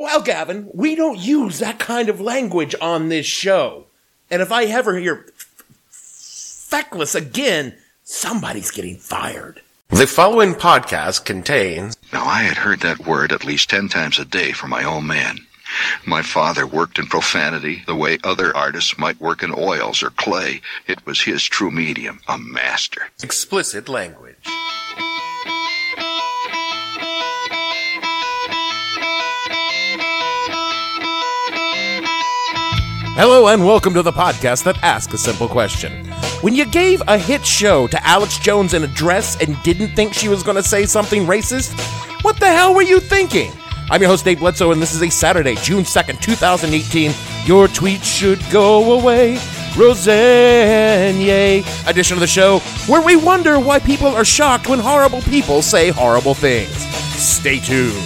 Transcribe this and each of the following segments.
Well, Gavin, we don't use that kind of language on this show. And if I ever hear f- feckless again, somebody's getting fired. The following podcast contains Now, I had heard that word at least ten times a day from my own man. My father worked in profanity the way other artists might work in oils or clay. It was his true medium, a master. explicit language. Hello and welcome to the podcast that asks a simple question. When you gave a hit show to Alex Jones in a dress and didn't think she was going to say something racist, what the hell were you thinking? I'm your host, Dave Bledsoe, and this is a Saturday, June 2nd, 2018. Your tweet should go away. Roseanne, yay. Edition of the show where we wonder why people are shocked when horrible people say horrible things. Stay tuned.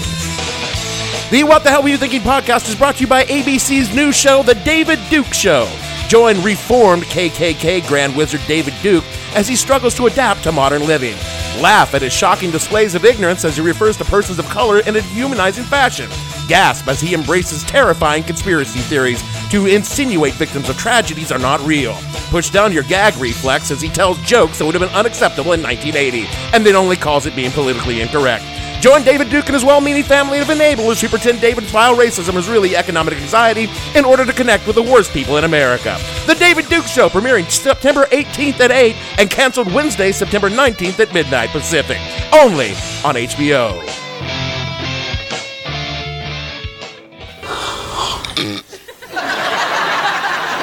The What the Hell Were You Thinking podcast is brought to you by ABC's new show, The David Duke Show. Join reformed KKK Grand Wizard David Duke as he struggles to adapt to modern living. Laugh at his shocking displays of ignorance as he refers to persons of color in a humanizing fashion. Gasp as he embraces terrifying conspiracy theories to insinuate victims of tragedies are not real. Push down your gag reflex as he tells jokes that would have been unacceptable in 1980, and then only calls it being politically incorrect. Join David Duke and his well-meaning family of enablers who pretend David's vile racism is really economic anxiety in order to connect with the worst people in America. The David Duke Show premiering September 18th at 8 and canceled Wednesday, September 19th at midnight Pacific. Only on HBO.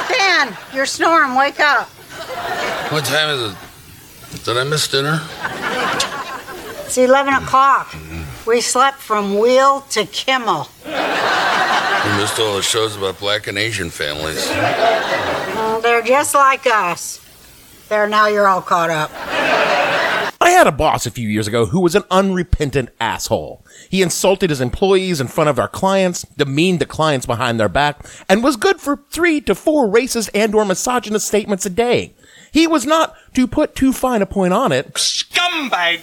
Dan, you're snoring. Wake up. What time is it? Did I miss dinner? It's 11 o'clock. We slept from Wheel to Kimmel. We missed all the shows about black and Asian families. They're just like us. There, now you're all caught up. I had a boss a few years ago who was an unrepentant asshole. He insulted his employees in front of our clients, demeaned the clients behind their back, and was good for three to four racist and or misogynist statements a day. He was not, to put too fine a point on it, scumbag,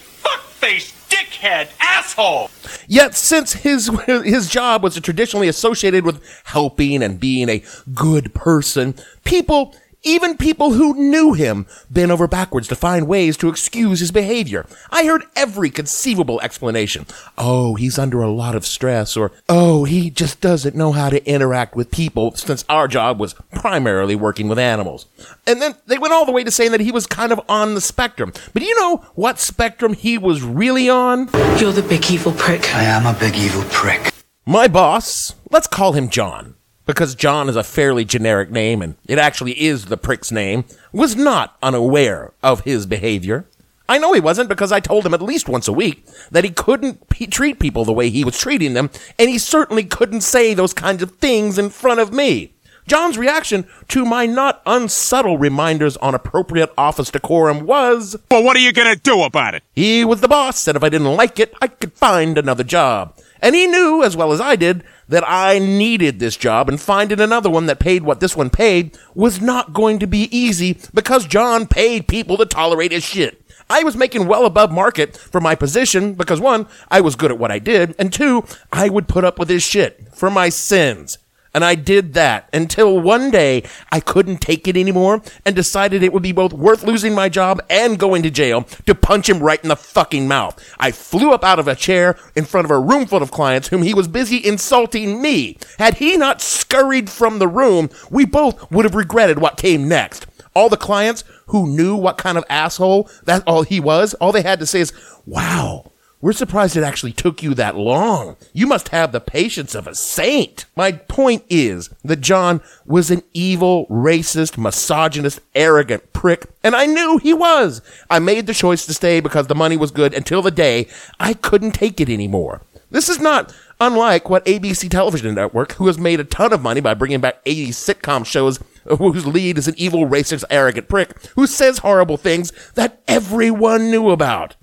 fuckface, dickhead, asshole. Yet, since his his job was traditionally associated with helping and being a good person, people, even people who knew him, bent over backwards to find ways to excuse his behavior. I heard every conceivable explanation. Oh, he's under a lot of stress, or oh, he just doesn't know how to interact with people, since our job was primarily working with animals. And then they went all the way to saying that he was kind of on the spectrum. But do you know what spectrum he was really on? You're the big evil prick. I am a big evil prick. My boss, let's call him John, because John is a fairly generic name and it actually is the prick's name, was not unaware of his behavior. I know he wasn't because I told him at least once a week that he couldn't p- treat people the way he was treating them, and he certainly couldn't say those kinds of things in front of me. John's reaction to my not unsubtle reminders on appropriate office decorum was, Well, what are you gonna do about it? he was the boss, and if I didn't like it, I could find another job. And he knew, as well as I did, that I needed this job, and finding another one that paid what this one paid was not going to be easy because John paid people to tolerate his shit. I was making well above market for my position because one, I was good at what I did, and two, I would put up with his shit for my sins. And I did that until one day I couldn't take it anymore and decided it would be both worth losing my job and going to jail to punch him right in the fucking mouth. I flew up out of a chair in front of a room full of clients whom he was busy insulting me. Had he not scurried from the room, we both would have regretted what came next. All the clients who knew what kind of asshole that all he was, all they had to say is, wow, we're surprised it actually took you that long. You must have the patience of a saint. My point is that John was an evil, racist, misogynist, arrogant prick, and I knew he was. I made the choice to stay because the money was good until the day I couldn't take it anymore. This is not Unlike what ABC Television Network, who has made a ton of money by bringing back 80s sitcom shows uh, whose lead is an evil, racist, arrogant prick who says horrible things that everyone knew about.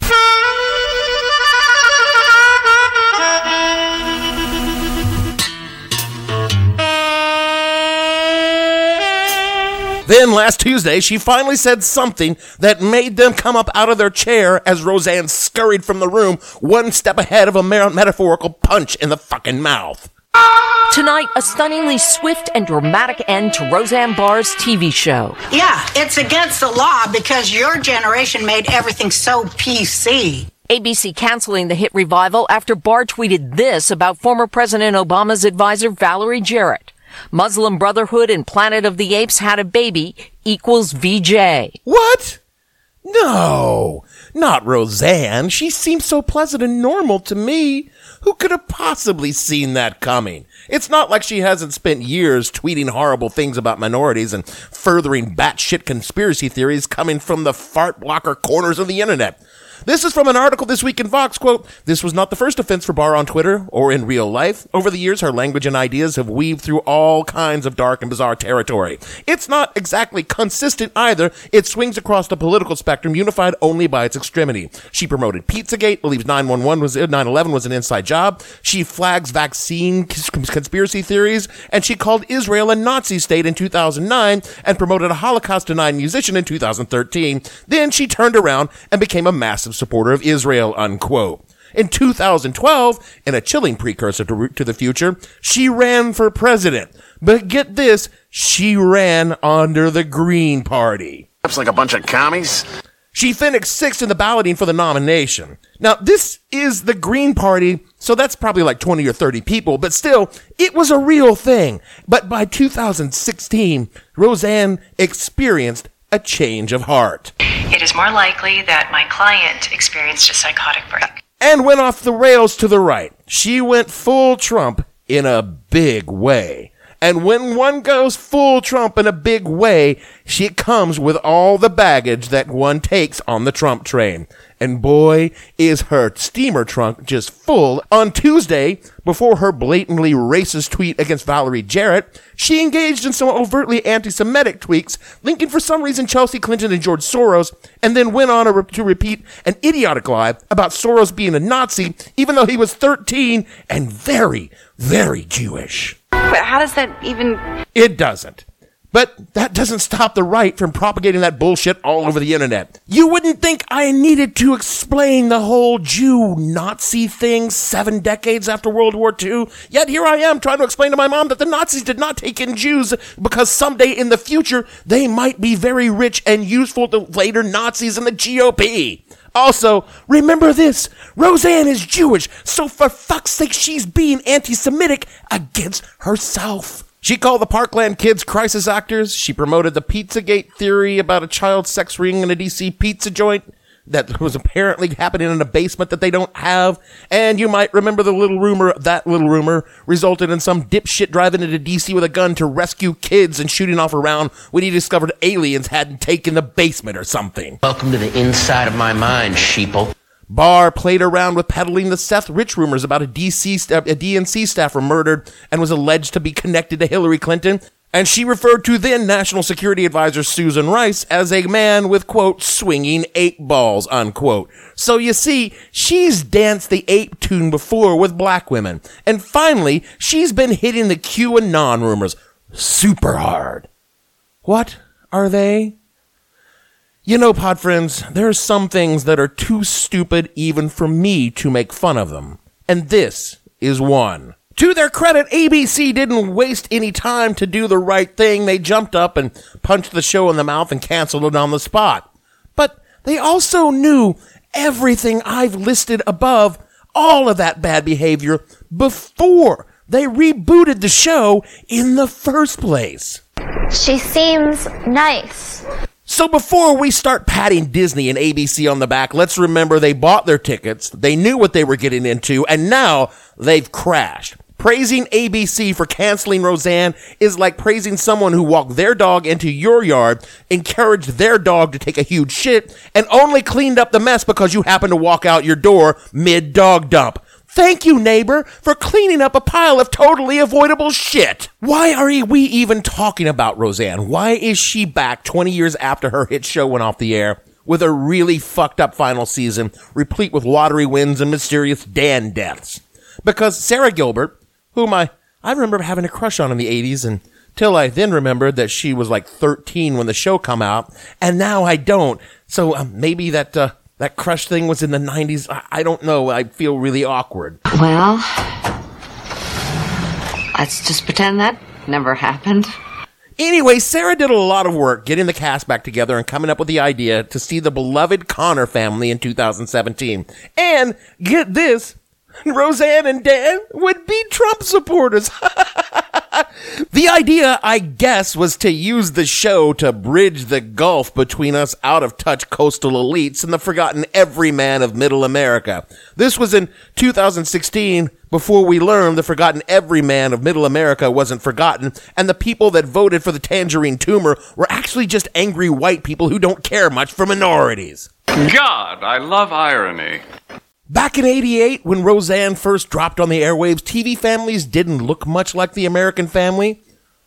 Then last Tuesday, she finally said something that made them come up out of their chair as Roseanne scurried from the room, one step ahead of a metaphorical punch in the fucking mouth. Tonight, a stunningly swift and dramatic end to Roseanne Barr's TV show. Yeah, it's against the law because your generation made everything so PC. ABC canceling the hit revival after Barr tweeted this about former President Obama's advisor Valerie Jarrett. Muslim Brotherhood and Planet of the Apes had a baby equals VJ. What? No, not Roseanne. She seems so pleasant and normal to me. Who could have possibly seen that coming? It's not like she hasn't spent years tweeting horrible things about minorities and furthering batshit conspiracy theories coming from the fart blocker corners of the internet. This is from an article this week in Vox. Quote, this was not the first offense for Barr on Twitter or in real life. Over the years, her language and ideas have weaved through all kinds of dark and bizarre territory. It's not exactly consistent either. It swings across the political spectrum, unified only by its extremity. She promoted Pizzagate, believes 911 was, uh, 9-11 was an inside job. She flags vaccine conspiracy theories, and she called Israel a Nazi state in 2009 and promoted a Holocaust denying musician in 2013. Then she turned around and became a massive supporter of Israel, unquote. In 2012, in a chilling precursor to, to the future, she ran for president. But get this, she ran under the Green Party. Looks like a bunch of commies. She finished sixth in the balloting for the nomination. Now, this is the Green Party, so that's probably like 20 or 30 people, but still, it was a real thing. But by 2016, Roseanne experienced a change of heart. It is more likely that my client experienced a psychotic break. And went off the rails to the right. She went full Trump in a big way. And when one goes full Trump in a big way, she comes with all the baggage that one takes on the Trump train. And boy, is her steamer trunk just full. On Tuesday, before her blatantly racist tweet against Valerie Jarrett, she engaged in some overtly anti-Semitic tweaks, linking for some reason Chelsea Clinton and George Soros, and then went on to repeat an idiotic lie about Soros being a Nazi, even though he was 13 and very, very Jewish. But how does that even. It doesn't. But that doesn't stop the right from propagating that bullshit all over the internet. You wouldn't think I needed to explain the whole Jew Nazi thing seven decades after World War II. Yet here I am trying to explain to my mom that the Nazis did not take in Jews because someday in the future they might be very rich and useful to later Nazis in the GOP. Also, remember this Roseanne is Jewish, so for fuck's sake, she's being anti Semitic against herself. She called the Parkland kids crisis actors. She promoted the Pizzagate theory about a child sex ring in a DC pizza joint that was apparently happening in a basement that they don't have. And you might remember the little rumor, that little rumor resulted in some dipshit driving into DC with a gun to rescue kids and shooting off around when he discovered aliens hadn't taken the basement or something. Welcome to the inside of my mind, sheeple. Barr played around with peddling the Seth Rich rumors about a DC st- a DNC staffer murdered and was alleged to be connected to Hillary Clinton. And she referred to then National Security Advisor Susan Rice as a man with, quote, swinging ape balls, unquote. So you see, she's danced the ape tune before with black women. And finally, she's been hitting the QAnon rumors super hard. What are they? You know, pod friends, there are some things that are too stupid even for me to make fun of them. And this is one. To their credit, ABC didn't waste any time to do the right thing. They jumped up and punched the show in the mouth and canceled it on the spot. But they also knew everything I've listed above, all of that bad behavior, before they rebooted the show in the first place. She seems nice. So before we start patting Disney and ABC on the back, let's remember they bought their tickets, they knew what they were getting into, and now they've crashed. Praising ABC for canceling Roseanne is like praising someone who walked their dog into your yard, encouraged their dog to take a huge shit, and only cleaned up the mess because you happened to walk out your door mid dog dump. Thank you, neighbor, for cleaning up a pile of totally avoidable shit. Why are we even talking about Roseanne? Why is she back 20 years after her hit show went off the air with a really fucked up final season, replete with lottery wins and mysterious Dan deaths? Because Sara Gilbert, whom I, I remember having a crush on in the 80s and till I then remembered that she was like 13 when the show come out, and now I don't. So um, maybe that uh, that crush thing was in the 90s. I, I don't know. I feel really awkward. Well, let's just pretend that never happened. Anyway, Sara did a lot of work getting the cast back together and coming up with the idea to see the beloved Conner family in 2017. And get this, Roseanne and Dan would be Trump supporters. the idea, I guess, was to use the show to bridge the gulf between us out of touch coastal elites and the forgotten everyman of middle America. This was in 2016 before we learned the forgotten everyman of middle America wasn't forgotten and the people that voted for the tangerine tumor were actually just angry white people who don't care much for minorities. God, I love irony. Back in 88, when Roseanne first dropped on the airwaves, TV families didn't look much like the American family.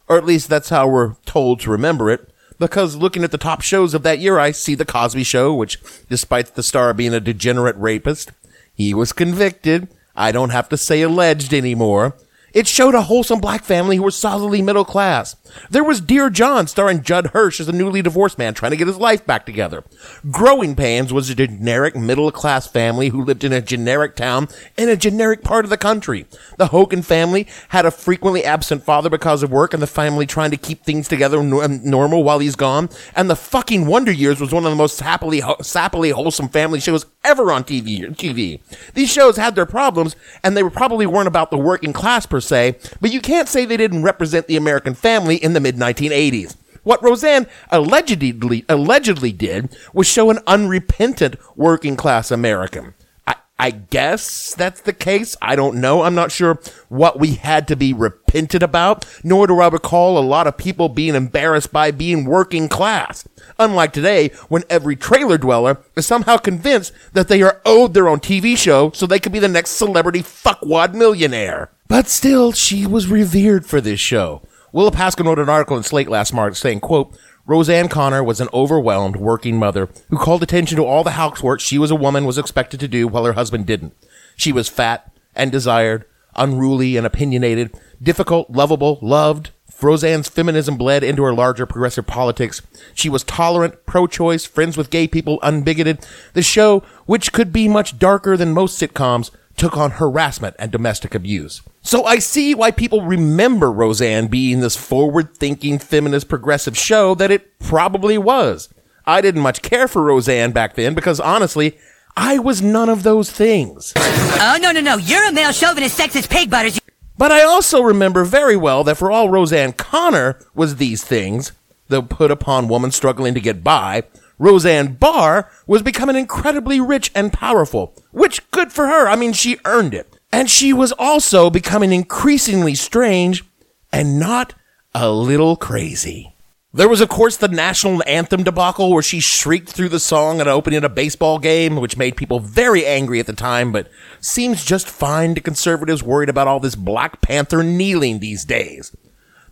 Or at least that's how we're told to remember it. Because looking at the top shows of that year, I see The Cosby Show, which, despite the star being a degenerate rapist, he was convicted. I don't have to say alleged anymore. It showed a wholesome black family who were solidly middle class. There was Dear John starring Judd Hirsch as a newly divorced man trying to get his life back together. Growing Pains was a generic middle class family who lived in a generic town in a generic part of the country. The Hogan family had a frequently absent father because of work and the family trying to keep things together n- normal while he's gone. And the fucking Wonder Years was one of the most happily, ho- sappily wholesome family shows ever on TV. TV. These shows had their problems and they probably weren't about the working class per se, but you can't say they didn't represent the American family in the mid 1980s. What Roseanne allegedly allegedly did was show an unrepentant working class American. I, guess that's the case. I don't know. I'm not sure what we had to be repented about, nor do I recall a lot of people being embarrassed by being working class. Unlike today, when every trailer dweller is somehow convinced that they are owed their own TV show so they could be the next celebrity fuckwad millionaire. But still, she was revered for this show. Willa Paskin wrote an article in Slate last March saying, quote, Roseanne Conner was an overwhelmed working mother who called attention to all the housework she was a woman was expected to do while her husband didn't. She was fat and desired, unruly and opinionated, difficult, lovable, loved. Roseanne's feminism bled into her larger progressive politics. She was tolerant, pro-choice, friends with gay people, unbigoted. The show, which could be much darker than most sitcoms, took on harassment and domestic abuse. So I see why people remember Roseanne being this forward thinking feminist progressive show that it probably was. I didn't much care for Roseanne back then because honestly, I was none of those things. Oh, no, no, no. You're a male chauvinist, sexist pig butters. But I also remember very well that for all Roseanne Conner was these things, the put upon woman struggling to get by, Roseanne Barr was becoming incredibly rich and powerful, which good for her. I mean, she earned it. And she was also becoming increasingly strange and not a little crazy. There was, of course, the national anthem debacle where she shrieked through the song at opening a baseball game, which made people very angry at the time, but seems just fine to conservatives worried about all this Black Panther kneeling these days.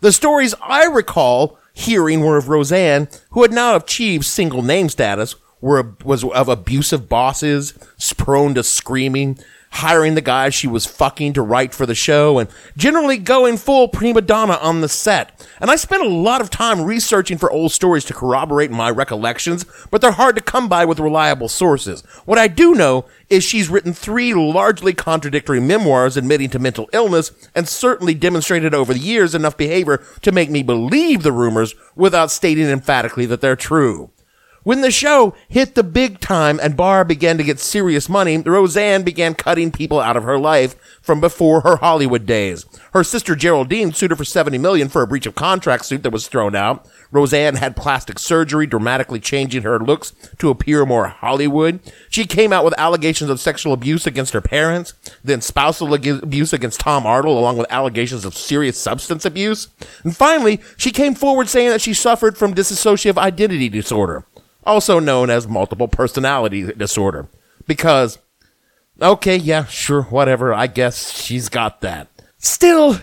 The stories I recall hearing were of Roseanne, who had now achieved single name status, were was of abusive bosses, prone to screaming, hiring the guys she was fucking to write for the show, and generally going full prima donna on the set. And I spent a lot of time researching for old stories to corroborate my recollections, but they're hard to come by with reliable sources. What I do know is she's written three largely contradictory memoirs admitting to mental illness and certainly demonstrated over the years enough behavior to make me believe the rumors without stating emphatically that they're true. When the show hit the big time and Barr began to get serious money, Roseanne began cutting people out of her life from before her Hollywood days. Her sister Geraldine sued her for 70 million for a breach of contract suit that was thrown out. Roseanne had plastic surgery, dramatically changing her looks to appear more Hollywood. She came out with allegations of sexual abuse against her parents, then spousal abuse against Tom Arnold, along with allegations of serious substance abuse. And finally, she came forward saying that she suffered from dissociative identity disorder also known as multiple personality disorder. Because Okay, yeah, sure, whatever. I guess she's got that. Still,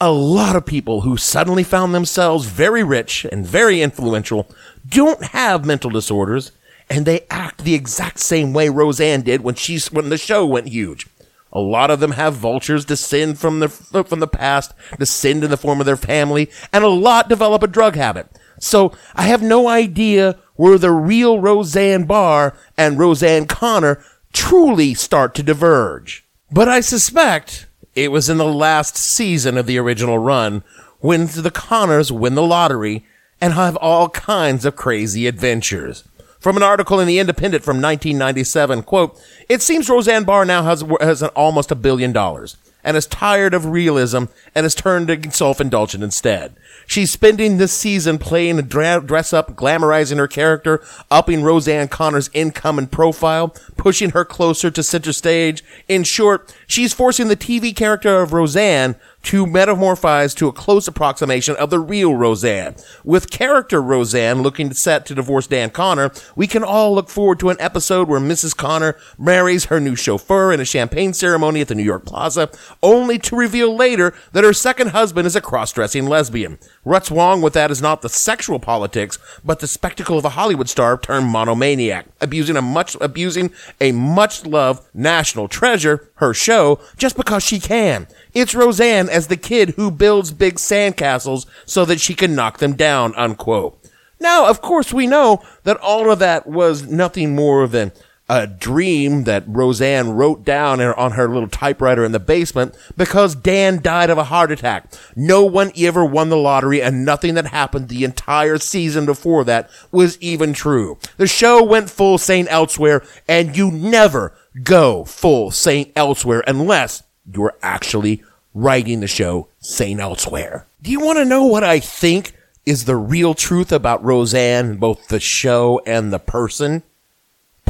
a lot of people who suddenly found themselves very rich and very influential don't have mental disorders, and they act the exact same way Roseanne did when she's when the show went huge. A lot of them have vultures descend from the from the past, descend in the form of their family, and a lot develop a drug habit. So I have no idea where the real Roseanne Barr and Roseanne Conner truly start to diverge. But I suspect it was in the last season of the original run when the Conners win the lottery and have all kinds of crazy adventures. From an article in The Independent from 1997, quote, it seems Roseanne Barr now has, has an, almost a billion dollars and is tired of realism and has turned to self-indulgent instead. She's spending this season playing a dra- dress up, glamorizing her character, upping Roseanne Conner's income and profile, pushing her closer to center stage. In short, she's forcing the TV character of Roseanne to metamorphose to a close approximation of the real Roseanne. With character Roseanne looking set to divorce Dan Conner, we can all look forward to an episode where Mrs. Conner marries her new chauffeur in a champagne ceremony at the New York Plaza, only to reveal later that her second husband is a cross-dressing lesbian. What's wrong with that is not the sexual politics, but the spectacle of a Hollywood star turned monomaniac, abusing a much abusing a much loved national treasure, her show, just because she can. It's Roseanne as the kid who builds big sandcastles so that she can knock them down, unquote. Now, of course, we know that all of that was nothing more than a dream that Roseanne wrote down on her little typewriter in the basement because Dan died of a heart attack. No one ever won the lottery and nothing that happened the entire season before that was even true. The show went full St. Elsewhere and you never go full St. Elsewhere unless you're actually writing the show St. Elsewhere. Do you want to know what I think is the real truth about Roseanne, both the show and the person?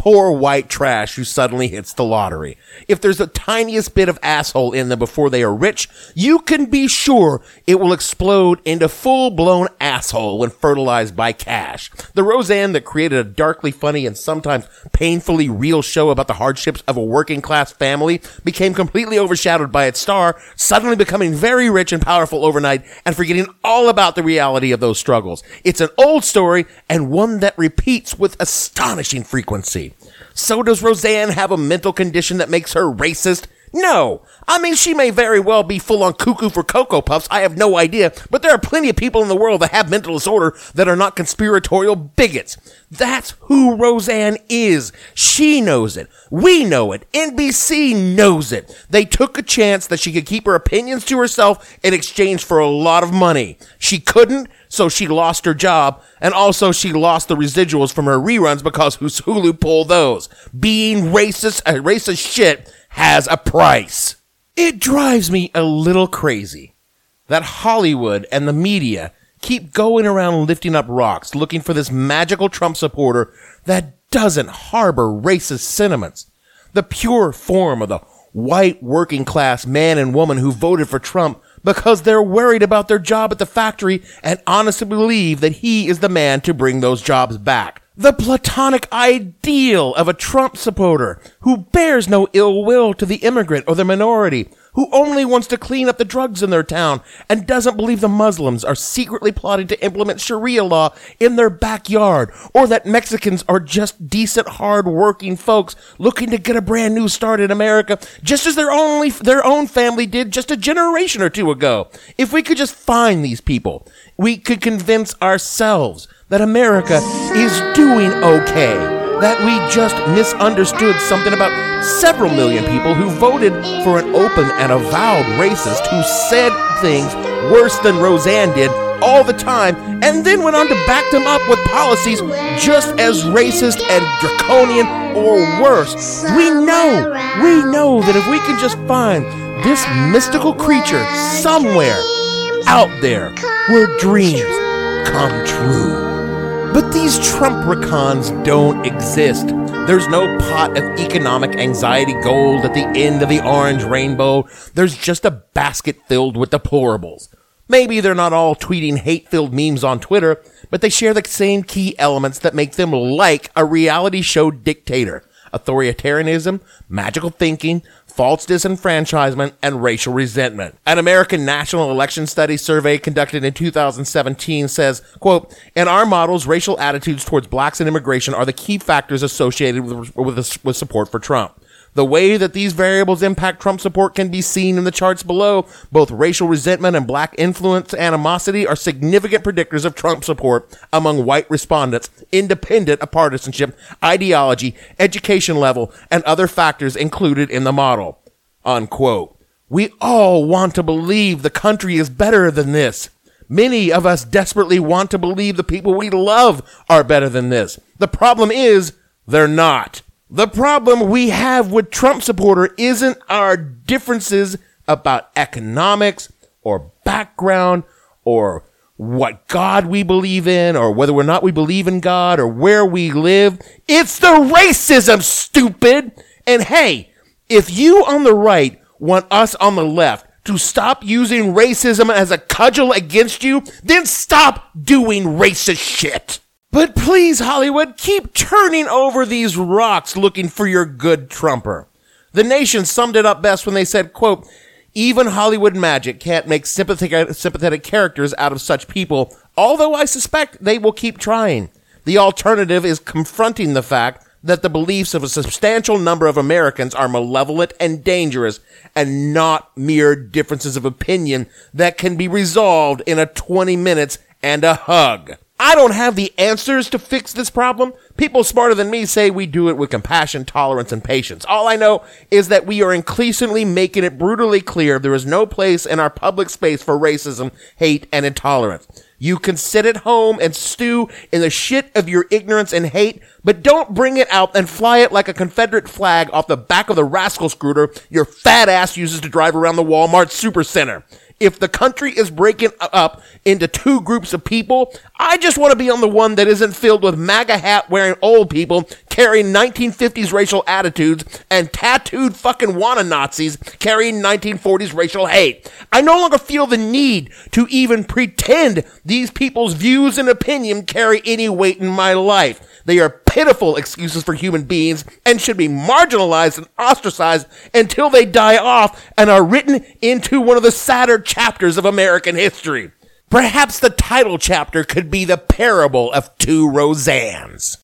Poor white trash who suddenly hits the lottery. If there's the tiniest bit of asshole in them before they are rich, you can be sure it will explode into full blown asshole when fertilized by cash. The Roseanne that created a darkly funny and sometimes painfully real show about the hardships of a working class family became completely overshadowed by its star, suddenly becoming very rich and powerful overnight and forgetting all about the reality of those struggles. It's an old story and one that repeats with astonishing frequency. So does Roseanne have a mental condition that makes her racist? No. I mean, she may very well be full on cuckoo for Cocoa Puffs. I have no idea. But there are plenty of people in the world that have mental disorder that are not conspiratorial bigots. That's who Roseanne is. She knows it. We know it. NBC knows it. They took a chance that she could keep her opinions to herself in exchange for a lot of money. She couldn't, so she lost her job, and also she lost the residuals from her reruns because Hulu pulled those. Being racist, a racist shit has a price. It drives me a little crazy that Hollywood and the media keep going around lifting up rocks looking for this magical Trump supporter that doesn't harbor racist sentiments. The pure form of the white working class man and woman who voted for Trump because they're worried about their job at the factory and honestly believe that he is the man to bring those jobs back. The platonic ideal of a Trump supporter who bears no ill will to the immigrant or the minority, who only wants to clean up the drugs in their town and doesn't believe the Muslims are secretly plotting to implement Sharia law in their backyard, or that Mexicans are just decent, hard-working folks looking to get a brand new start in America, just as their only their own family did just a generation or two ago. If we could just find these people, we could convince ourselves that America is doing okay that we just misunderstood something about several million people who voted for an open and avowed racist who said things worse than Roseanne did all the time and then went on to back them up with policies just as racist and draconian or worse. We know, we know that if we can just find this mystical creature somewhere out there where dreams come true. But these Trump recons don't exist. There's no pot of economic anxiety gold at the end of the orange rainbow. There's just a basket filled with deplorables. Maybe they're not all tweeting hate filled memes on Twitter, but they share the same key elements that make them like a reality show dictator. authoritarianism, magical thinking, false disenfranchisement, and racial resentment. An American National Election Study survey conducted in 2017 says, quote, in our models, racial attitudes towards blacks and immigration are the key factors associated with, with, with support for Trump. The way that these variables impact Trump support can be seen in the charts below. Both racial resentment and black influence animosity are significant predictors of Trump support among white respondents, independent of partisanship, ideology, education level, and other factors included in the model. Unquote. We all want to believe the country is better than this. Many of us desperately want to believe the people we love are better than this. The problem is, they're not. The problem we have with Trump supporter isn't our differences about economics or background or what God we believe in or whether or not we believe in God or where we live. It's the racism, stupid. And hey, if you on the right want us on the left to stop using racism as a cudgel against you, then stop doing racist shit. But please, Hollywood, keep turning over these rocks looking for your good trumper. The Nation summed it up best when they said, quote, even Hollywood magic can't make sympathetic, sympathetic characters out of such people, although I suspect they will keep trying. The alternative is confronting the fact that the beliefs of a substantial number of Americans are malevolent and dangerous and not mere differences of opinion that can be resolved in a 20 minutes and a hug. I don't have the answers to fix this problem. People smarter than me say we do it with compassion, tolerance, and patience. All I know is that we are increasingly making it brutally clear there is no place in our public space for racism, hate, and intolerance. You can sit at home and stew in the shit of your ignorance and hate, but don't bring it out and fly it like a Confederate flag off the back of the rascal scooter your fat ass uses to drive around the Walmart supercenter if the country is breaking up into two groups of people, I just want to be on the one that isn't filled with MAGA hat wearing old people carrying 1950s racial attitudes and tattooed fucking wanna Nazis carrying 1940s racial hate. I no longer feel the need to even pretend these people's views and opinion carry any weight in my life. They are pitiful excuses for human beings and should be marginalized and ostracized until they die off and are written into one of the sadder chapters of American history. Perhaps the title chapter could be the parable of two Roseannes.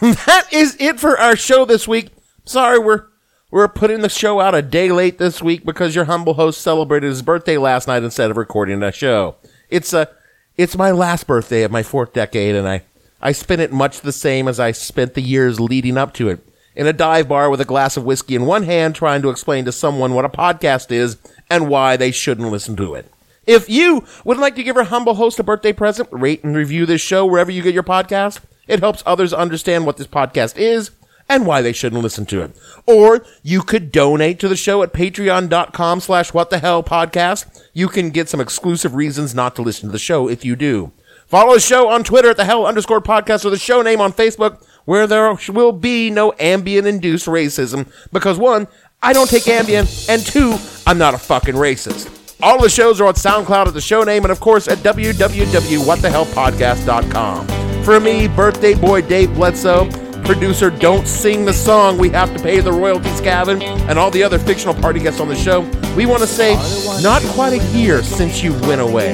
That is it for our show this week. Sorry, we're we're putting the show out a day late this week because your humble host celebrated his birthday last night instead of recording a show. It's a it's my last birthday of my fourth decade, and I I spent it much the same as I spent the years leading up to it. In a dive bar with a glass of whiskey in one hand, trying to explain to someone what a podcast is and why they shouldn't listen to it. If you would like to give our humble host a birthday present, rate and review this show wherever you get your podcast. It helps others understand what this podcast is and why they shouldn't listen to it. Or you could donate to the show at patreon.com slash what the hell podcast. You can get some exclusive reasons not to listen to the show if you do. Follow the show on Twitter at the hell underscore podcast or the show name on Facebook where there will be no Ambien induced racism because one, I don't take Ambien and two, I'm not a fucking racist. All the shows are on SoundCloud at the show name and of course at www.whatthehellpodcast.com. For me, birthday boy Dave Bledsoe, producer Don't Sing the Song, we have to pay the royalties, Gavin, and all the other fictional party guests on the show, we want to say, not quite a year since you went away.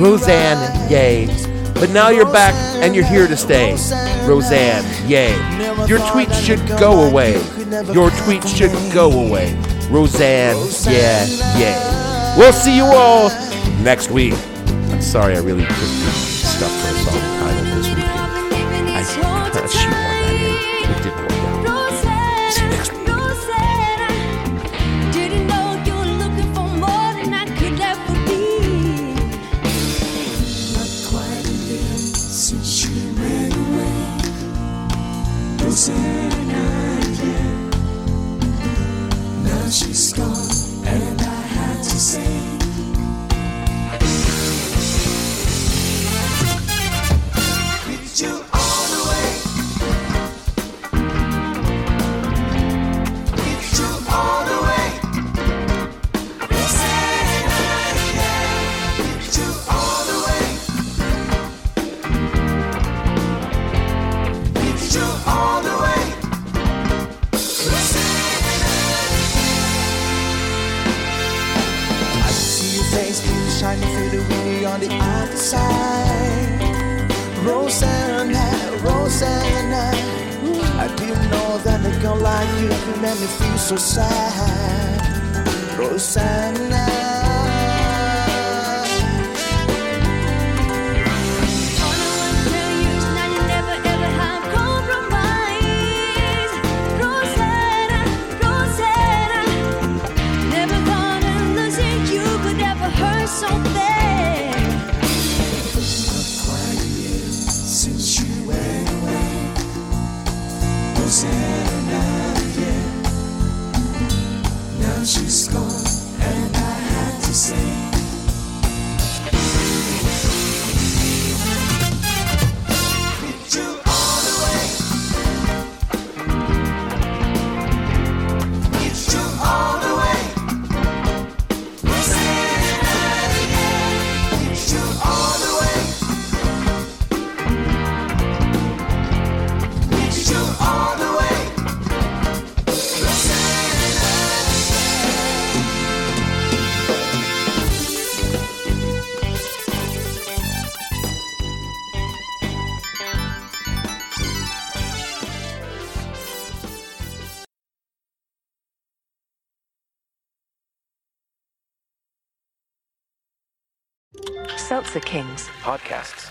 Roseanne, yay. But now you're back and you're here to stay. Roseanne, yay. Your tweets should go away. Your tweets should go away. Roseanne, yeah, yay. We'll see you all next week. I'm sorry I really this stuff for a song title this weekend. I to shoot more that in. It didn't work out. See you next week. let me feel so sad. Rosanna. sing. The Kings. Podcasts.